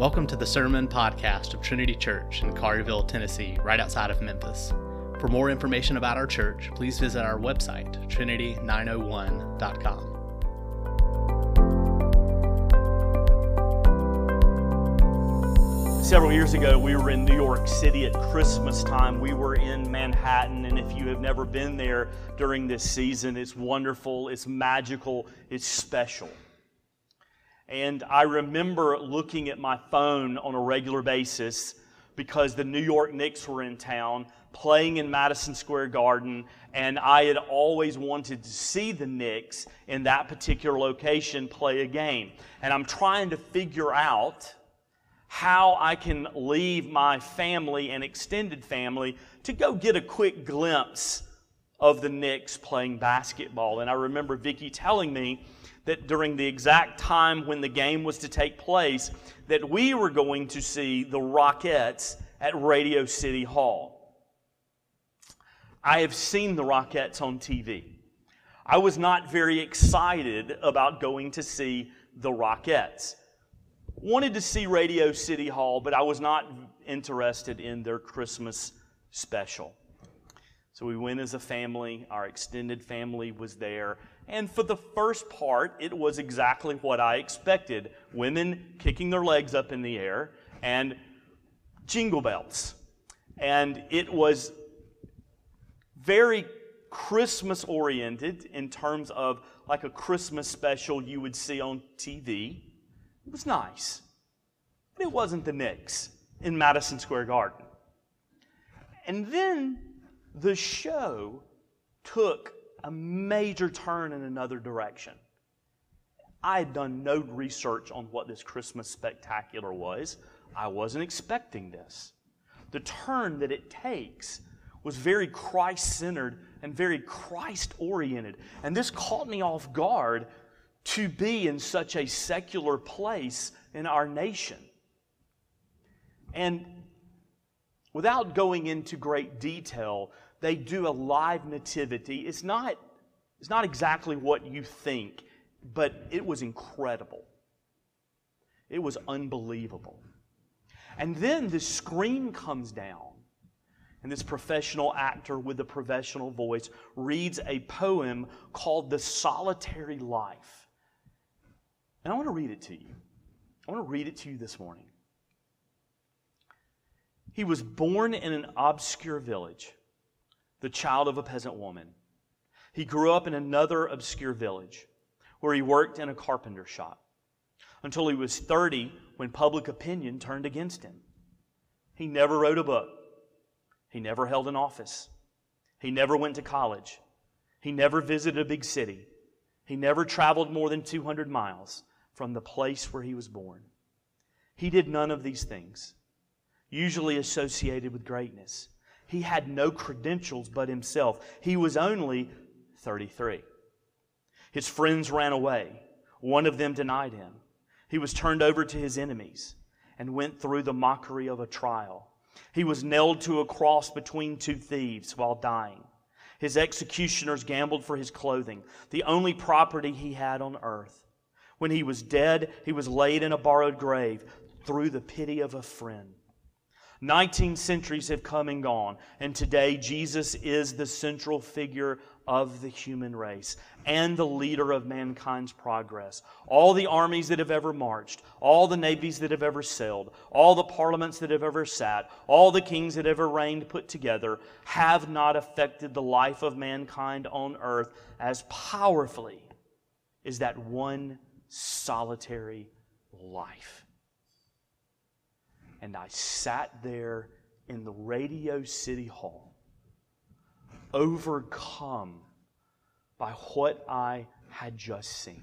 Welcome to the Sermon Podcast of Trinity Church in Collierville, Tennessee, right outside of Memphis. For more information about our church, please visit our website, trinity901.com. Several years ago, we were in New York City at Christmas time. We were in Manhattan, and if you have never been there during this season, it's wonderful, it's magical, it's special. And I remember looking at my phone on a regular basis because the New York Knicks were in town playing in Madison Square Garden, and I had always wanted to see the Knicks in that particular location play a game. And I'm trying to figure out how I can leave my family and extended family to go get a quick glimpse of the Knicks playing basketball. And I remember Vicki telling me that during the exact time when the game was to take place, that we were going to see the Rockettes at Radio City Hall. I have seen the Rockettes on TV. I was not very excited about going to see the Rockettes. Wanted to see Radio City Hall, but I was not interested in their Christmas special. So we went as a family, our extended family was there, and for the first part, it was exactly what I expected women kicking their legs up in the air and jingle bells. And it was very Christmas oriented in terms of like a Christmas special you would see on TV. It was nice. But it wasn't the Knicks in Madison Square Garden. And then the show took a major turn in another direction. I had done no research on what this Christmas spectacular was. I wasn't expecting this. The turn that it takes was very Christ centered and very Christ oriented. And this caught me off guard to be in such a secular place in our nation. And without going into great detail, they do a live nativity. It's not, it's not exactly what you think, but it was incredible. It was unbelievable. And then the screen comes down, and this professional actor with a professional voice reads a poem called The Solitary Life. And I want to read it to you. I want to read it to you this morning. He was born in an obscure village the child of a peasant woman. He grew up in another obscure village where he worked in a carpenter shop until he was 30 when public opinion turned against him. He never wrote a book. He never held an office. He never went to college. He never visited a big city. He never traveled more than 200 miles from the place where he was born. He did none of these things, usually associated with greatness. He had no credentials but himself. He was only 33. His friends ran away. One of them denied him. He was turned over to his enemies and went through the mockery of a trial. He was nailed to a cross between two thieves while dying. His executioners gambled for his clothing, the only property he had on earth. When he was dead, he was laid in a borrowed grave through the pity of a friend. 19 centuries have come and gone, and today Jesus is the central figure of the human race and the leader of mankind's progress. All the armies that have ever marched, all the navies that have ever sailed, all the parliaments that have ever sat, all the kings that ever reigned put together have not affected the life of mankind on earth as powerfully as that one solitary life and I sat there in the Radio City Hall, overcome by what I had just seen.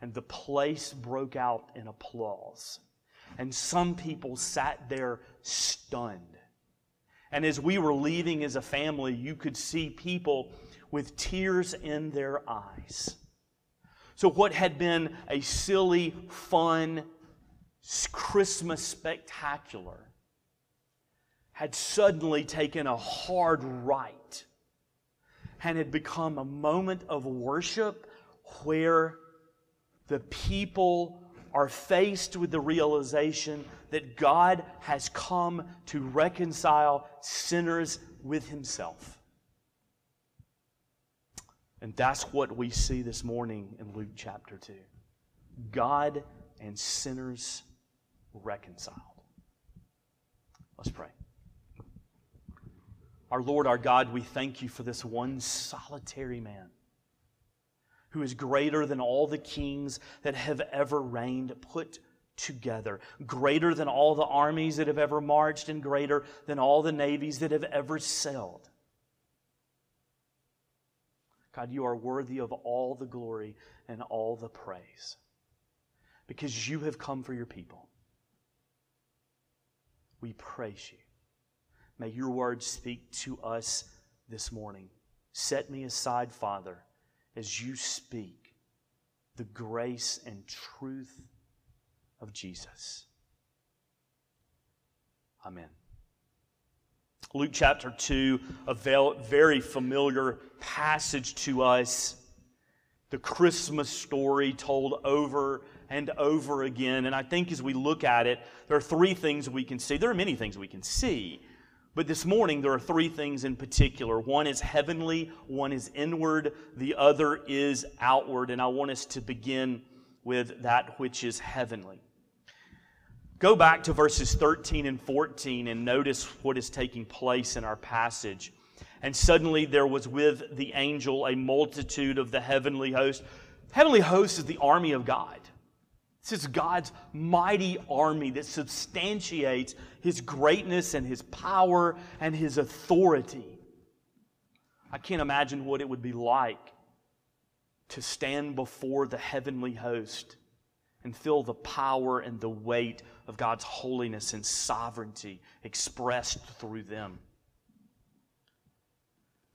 And the place broke out in applause. And some people sat there stunned. And as we were leaving as a family, you could see people with tears in their eyes. So, what had been a silly, fun, Christmas spectacular had suddenly taken a hard right and had become a moment of worship where the people are faced with the realization that God has come to reconcile sinners with Himself. And that's what we see this morning in Luke chapter 2. God and sinners reconciled. Let's pray. Our Lord, our God, we thank you for this one solitary man who is greater than all the kings that have ever reigned put together, greater than all the armies that have ever marched, and greater than all the navies that have ever sailed. God, you are worthy of all the glory and all the praise because you have come for your people. We praise you. May your word speak to us this morning. Set me aside, Father, as you speak the grace and truth of Jesus. Amen. Luke chapter 2, a very familiar passage to us. The Christmas story told over and over again. And I think as we look at it, there are three things we can see. There are many things we can see. But this morning, there are three things in particular. One is heavenly, one is inward, the other is outward. And I want us to begin with that which is heavenly. Go back to verses 13 and 14 and notice what is taking place in our passage. And suddenly there was with the angel a multitude of the heavenly host. Heavenly host is the army of God. This is God's mighty army that substantiates his greatness and his power and his authority. I can't imagine what it would be like to stand before the heavenly host and feel the power and the weight of God's holiness and sovereignty expressed through them.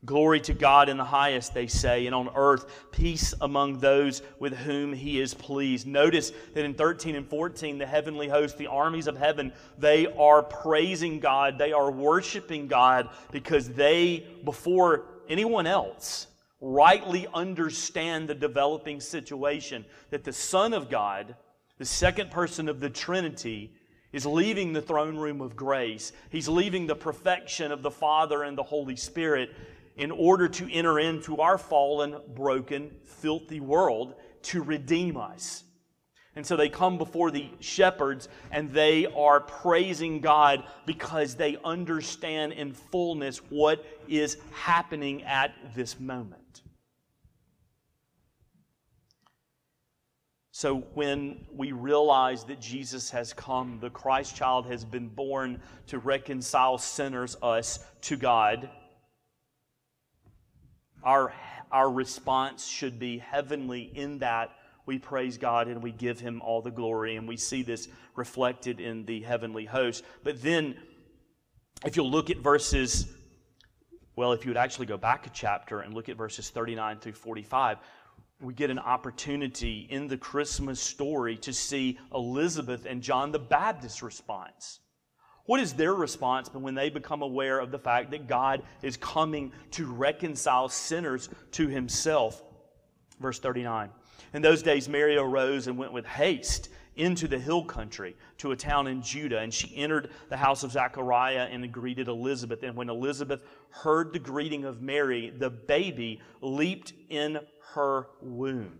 Glory to God in the highest, they say, and on earth, peace among those with whom he is pleased. Notice that in 13 and 14, the heavenly host, the armies of heaven, they are praising God, they are worshiping God because they, before anyone else, rightly understand the developing situation that the Son of God, the second person of the Trinity, is leaving the throne room of grace. He's leaving the perfection of the Father and the Holy Spirit in order to enter into our fallen, broken, filthy world to redeem us. And so they come before the shepherds and they are praising God because they understand in fullness what is happening at this moment. So when we realize that Jesus has come, the Christ child has been born to reconcile sinners, us, to God, our, our response should be heavenly in that we praise God and we give Him all the glory. And we see this reflected in the heavenly host. But then, if you'll look at verses, well, if you would actually go back a chapter and look at verses 39 through 45, we get an opportunity in the Christmas story to see Elizabeth and John the Baptist's response. What is their response when they become aware of the fact that God is coming to reconcile sinners to himself? Verse 39. In those days, Mary arose and went with haste into the hill country to a town in Judah, and she entered the house of Zechariah and greeted Elizabeth. And when Elizabeth heard the greeting of Mary, the baby leaped in her womb.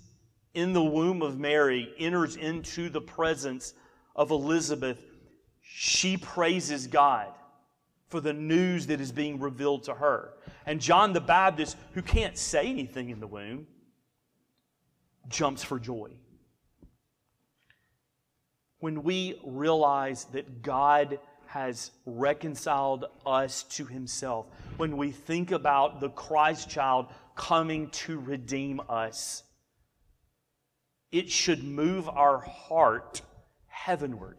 in the womb of Mary, enters into the presence of Elizabeth, she praises God for the news that is being revealed to her. And John the Baptist, who can't say anything in the womb, jumps for joy. When we realize that God has reconciled us to himself, when we think about the Christ child coming to redeem us, it should move our heart heavenward.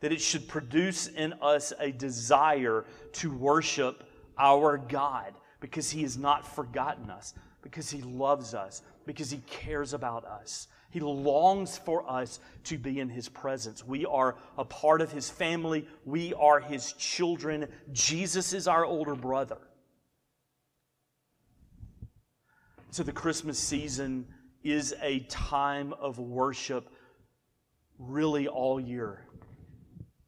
That it should produce in us a desire to worship our God because He has not forgotten us, because He loves us, because He cares about us. He longs for us to be in His presence. We are a part of His family, we are His children. Jesus is our older brother. So the Christmas season is a time of worship, really all year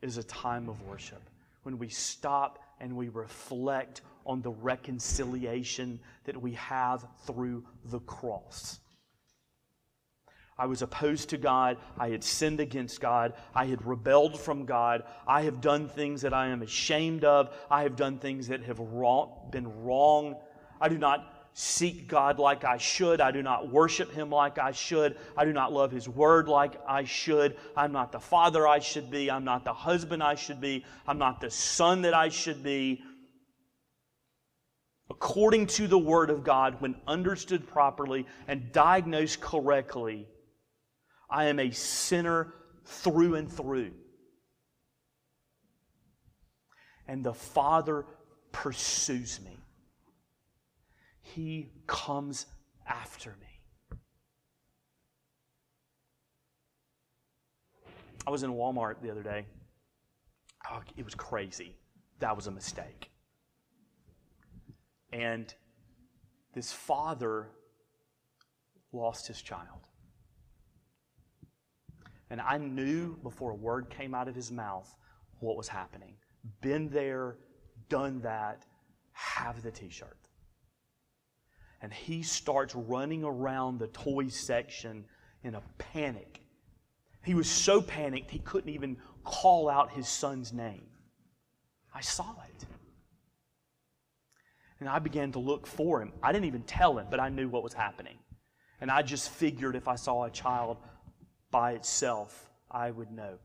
is a time of worship. When we stop and we reflect on the reconciliation that we have through the cross. I was opposed to God. I had sinned against God. I had rebelled from God. I have done things that I am ashamed of. I have done things that have wrong, been wrong. I do not seek God like I should. I do not worship Him like I should. I do not love His Word like I should. I'm not the father I should be. I'm not the husband I should be. I'm not the son that I should be. According to the Word of God, when understood properly and diagnosed correctly, I am a sinner through and through. And the Father pursues me. He comes after me. I was in Walmart the other day. Oh, it was crazy. That was a mistake. And this father lost his child. And I knew before a word came out of his mouth what was happening. Been there, done that, have the t shirt and he starts running around the toy section in a panic. He was so panicked he couldn't even call out his son's name. I saw it. And I began to look for him. I didn't even tell him, but I knew what was happening. And I just figured if I saw a child by itself, I would know.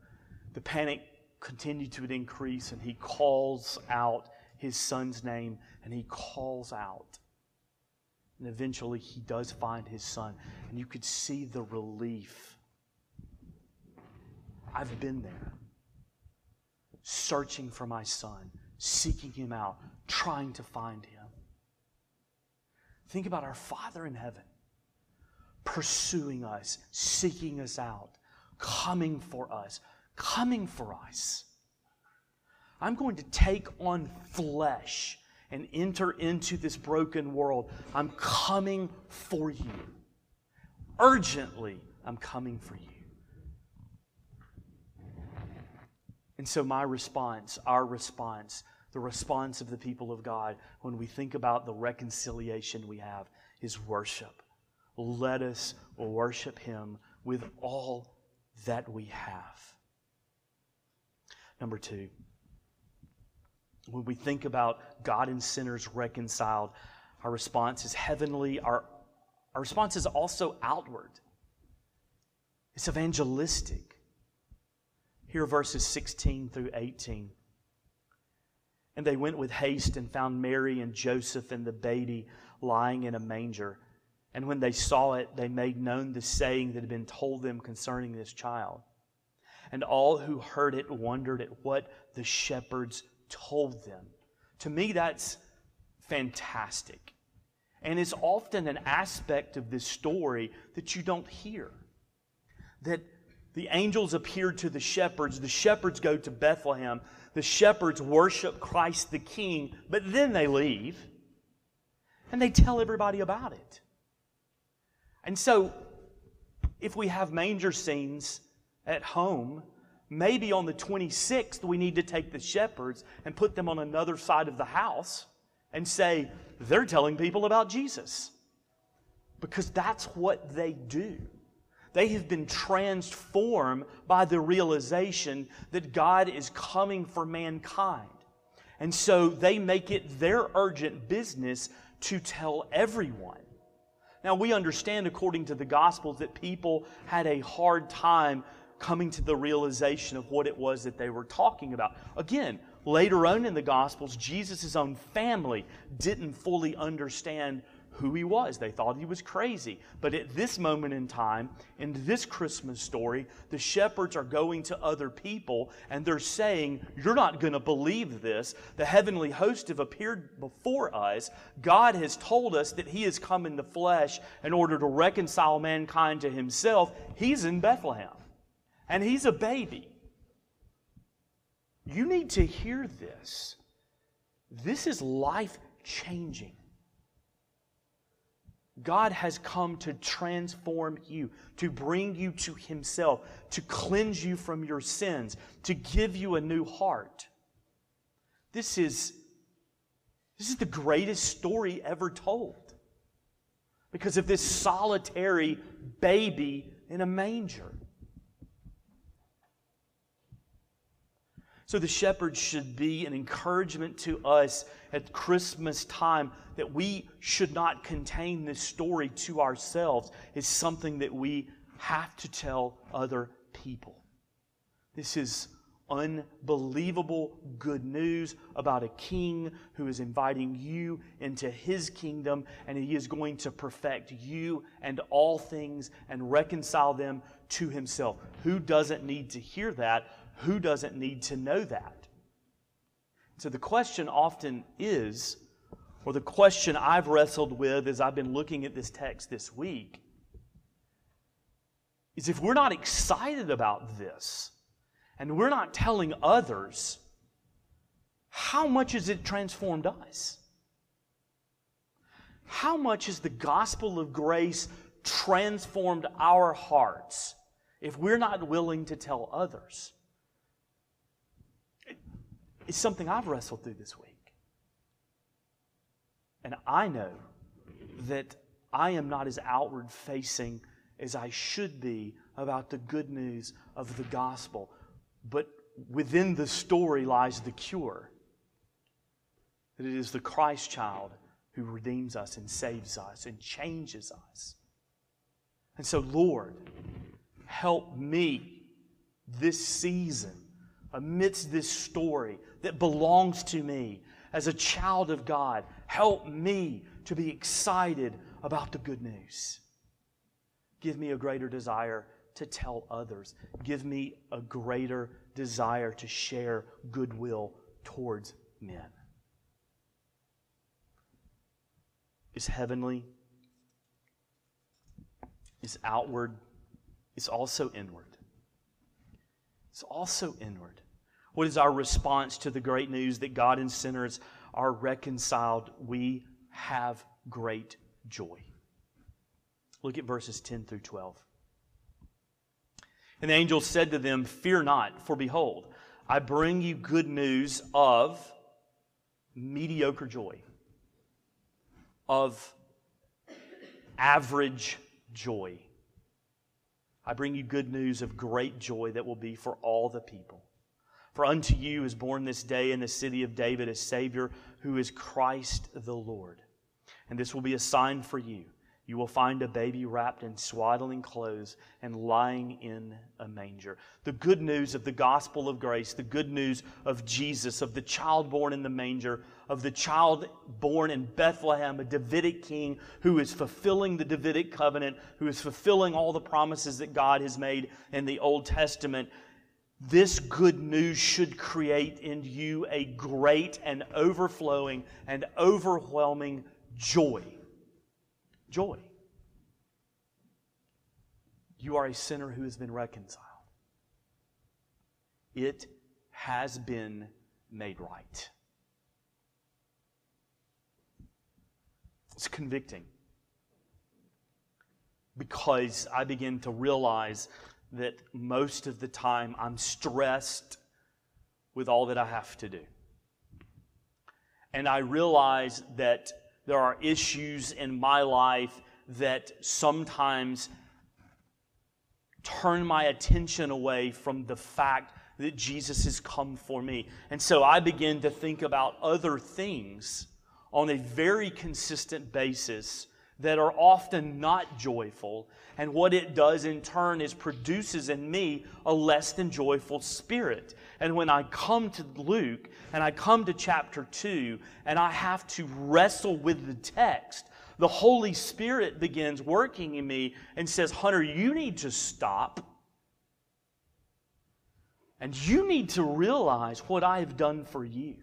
The panic continued to increase, and he calls out his son's name, and he calls out. And eventually he does find his son. And you could see the relief. I've been there, searching for my son, seeking him out, trying to find him. Think about our Father in heaven pursuing us, seeking us out, coming for us, coming for us. I'm going to take on flesh and enter into this broken world. I'm coming for you. Urgently, I'm coming for you. And so, my response, our response, the response of the people of God, when we think about the reconciliation we have, is worship. Let us worship Him with all that we have. Number two, when we think about God and sinners reconciled, our response is heavenly. Our, our response is also outward, it's evangelistic. Here verses 16 through 18. And they went with haste and found Mary and Joseph and the baby lying in a manger. And when they saw it, they made known the saying that had been told them concerning this child. And all who heard it wondered at what the shepherds told them. To me, that's fantastic. And it's often an aspect of this story that you don't hear. That the angels appeared to the shepherds, the shepherds go to Bethlehem, the shepherds worship Christ the King, but then they leave and they tell everybody about it. And so, if we have manger scenes at home, maybe on the 26th, we need to take the shepherds and put them on another side of the house and say, they're telling people about Jesus. Because that's what they do. They have been transformed by the realization that God is coming for mankind. And so they make it their urgent business to tell everyone. Now, we understand, according to the Gospels, that people had a hard time coming to the realization of what it was that they were talking about. Again, later on in the Gospels, Jesus' own family didn't fully understand who he was. They thought he was crazy. But at this moment in time, in this Christmas story, the shepherds are going to other people and they're saying, You're not going to believe this. The heavenly hosts have appeared before us. God has told us that he has come in the flesh in order to reconcile mankind to himself. He's in Bethlehem and he's a baby. You need to hear this. This is life changing. God has come to transform you, to bring you to Himself, to cleanse you from your sins, to give you a new heart. This is, this is the greatest story ever told. Because of this solitary baby in a manger. So the shepherds should be an encouragement to us at Christmas time that we should not contain this story to ourselves. It's something that we have to tell other people. This is unbelievable good news about a king who is inviting you into his kingdom and he is going to perfect you and all things and reconcile them to himself. Who doesn't need to hear that? Who doesn't need to know that? So the question often is, or the question I've wrestled with as I've been looking at this text this week, is if we're not excited about this and we're not telling others, how much has it transformed us? How much has the gospel of grace transformed our hearts if we're not willing to tell others? Is something I've wrestled through this week. And I know that I am not as outward facing as I should be about the good news of the gospel. But within the story lies the cure that it is the Christ child who redeems us and saves us and changes us. And so, Lord, help me this season amidst this story that belongs to me as a child of God. Help me to be excited about the good news. Give me a greater desire to tell others. Give me a greater desire to share goodwill towards men. Is heavenly, is outward, is also inward. It's also inward. What is our response to the great news that God and sinners are reconciled? We have great joy. Look at verses 10 through 12. And the angel said to them, Fear not, for behold, I bring you good news of mediocre joy, of average joy. I bring you good news of great joy that will be for all the people. For unto you is born this day in the city of David a Savior who is Christ the Lord. And this will be a sign for you. You will find a baby wrapped in swaddling clothes and lying in a manger. The good news of the gospel of grace, the good news of Jesus, of the child born in the manger, of the child born in Bethlehem, a Davidic king who is fulfilling the Davidic covenant, who is fulfilling all the promises that God has made in the Old Testament. This good news should create in you a great and overflowing and overwhelming joy. Joy. You are a sinner who has been reconciled. It has been made right. It's convicting because I begin to realize that most of the time I'm stressed with all that I have to do. And I realize that there are issues in my life that sometimes turn my attention away from the fact that Jesus has come for me. And so I begin to think about other things on a very consistent basis that are often not joyful. And what it does in turn is produces in me a less than joyful spirit. And when I come to Luke and I come to chapter 2 and I have to wrestle with the text, The Holy Spirit begins working in me and says, Hunter, you need to stop. And you need to realize what I have done for you.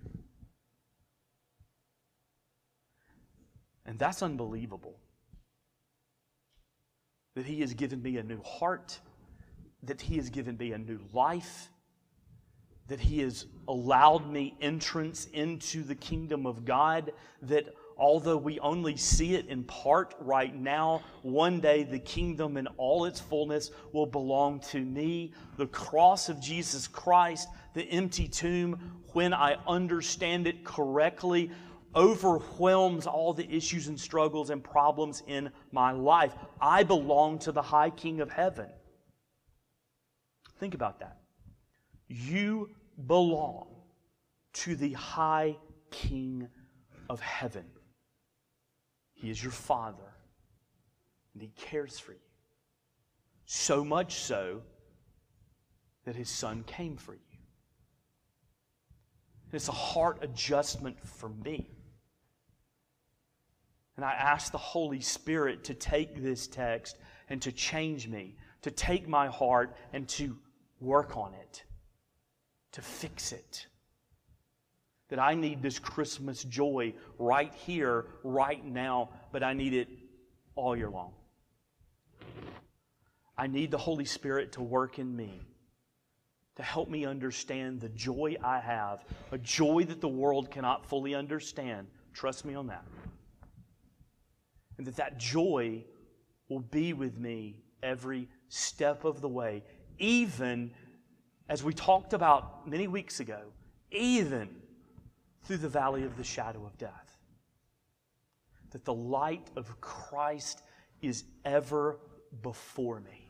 And that's unbelievable. That He has given me a new heart, that He has given me a new life, that He has allowed me entrance into the kingdom of God, that although we only see it in part right now, one day the kingdom in all its fullness will belong to me. The cross of Jesus Christ, the empty tomb, when I understand it correctly, overwhelms all the issues and struggles and problems in my life. I belong to the high king of heaven. Think about that. You belong to the high king of heaven. He is your father, and he cares for you. So much so that his son came for you. It's a heart adjustment for me. And I ask the Holy Spirit to take this text and to change me, to take my heart and to work on it, to fix it. That I need this Christmas joy right here, right now, but I need it all year long. I need the Holy Spirit to work in me, to help me understand the joy I have, a joy that the world cannot fully understand. Trust me on that. And that that joy will be with me every step of the way, even as we talked about many weeks ago, even through the valley of the shadow of death. That the light of Christ is ever before me.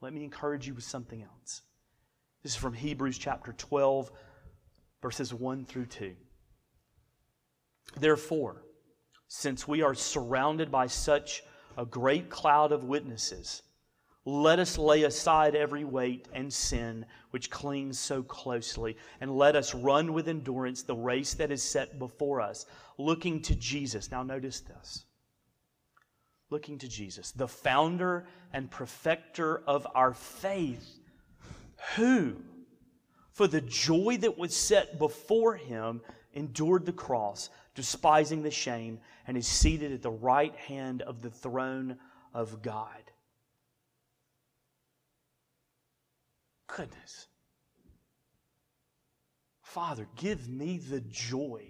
Let me encourage you with something else. This is from Hebrews chapter 12, verses 1 through 2. Therefore, since we are surrounded by such a great cloud of witnesses, let us lay aside every weight and sin which clings so closely, and let us run with endurance the race that is set before us, looking to Jesus. Now, notice this looking to Jesus, the founder and perfecter of our faith, who, for the joy that was set before him, endured the cross, despising the shame, and is seated at the right hand of the throne of God. Goodness. Father, give me the joy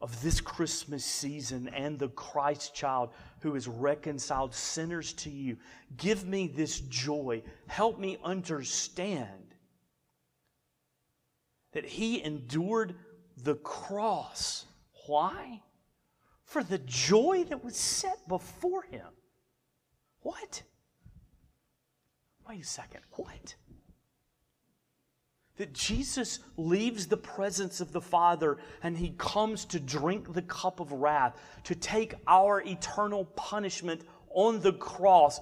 of this Christmas season and the Christ child who has reconciled sinners to you. Give me this joy. Help me understand that He endured the cross. Why? For the joy that was set before Him. What? Wait a second. What? that Jesus leaves the presence of the Father and he comes to drink the cup of wrath, to take our eternal punishment on the cross.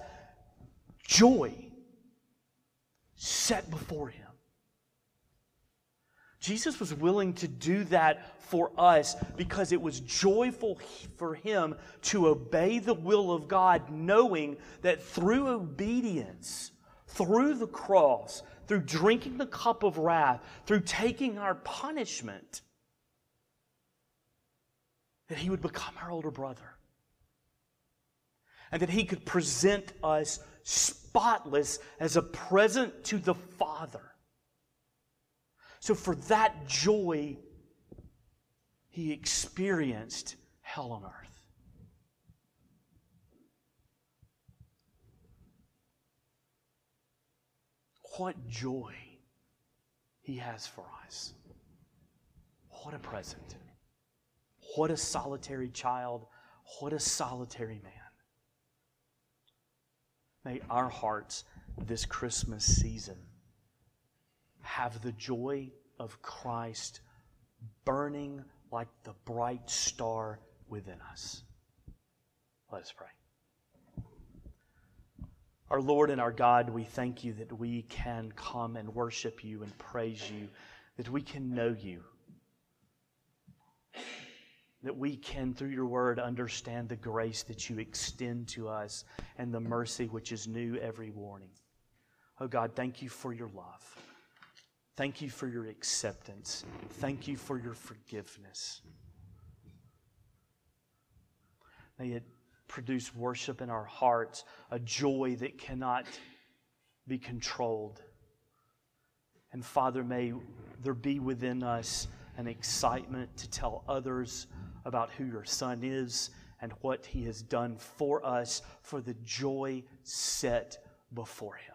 Joy set before him. Jesus was willing to do that for us because it was joyful for him to obey the will of God, knowing that through obedience, through the cross, through drinking the cup of wrath, through taking our punishment, that he would become our older brother. And that he could present us spotless as a present to the Father. So, for that joy, he experienced hell on earth. What joy He has for us. What a present. What a solitary child. What a solitary man. May our hearts this Christmas season have the joy of Christ burning like the bright star within us. Let us pray. Our Lord and our God, we thank you that we can come and worship you and praise you, that we can know you, that we can, through your word, understand the grace that you extend to us and the mercy which is new every morning. Oh God, thank you for your love. Thank you for your acceptance. Thank you for your forgiveness. May it produce worship in our hearts, a joy that cannot be controlled. And Father, may there be within us an excitement to tell others about who your Son is and what he has done for us for the joy set before him.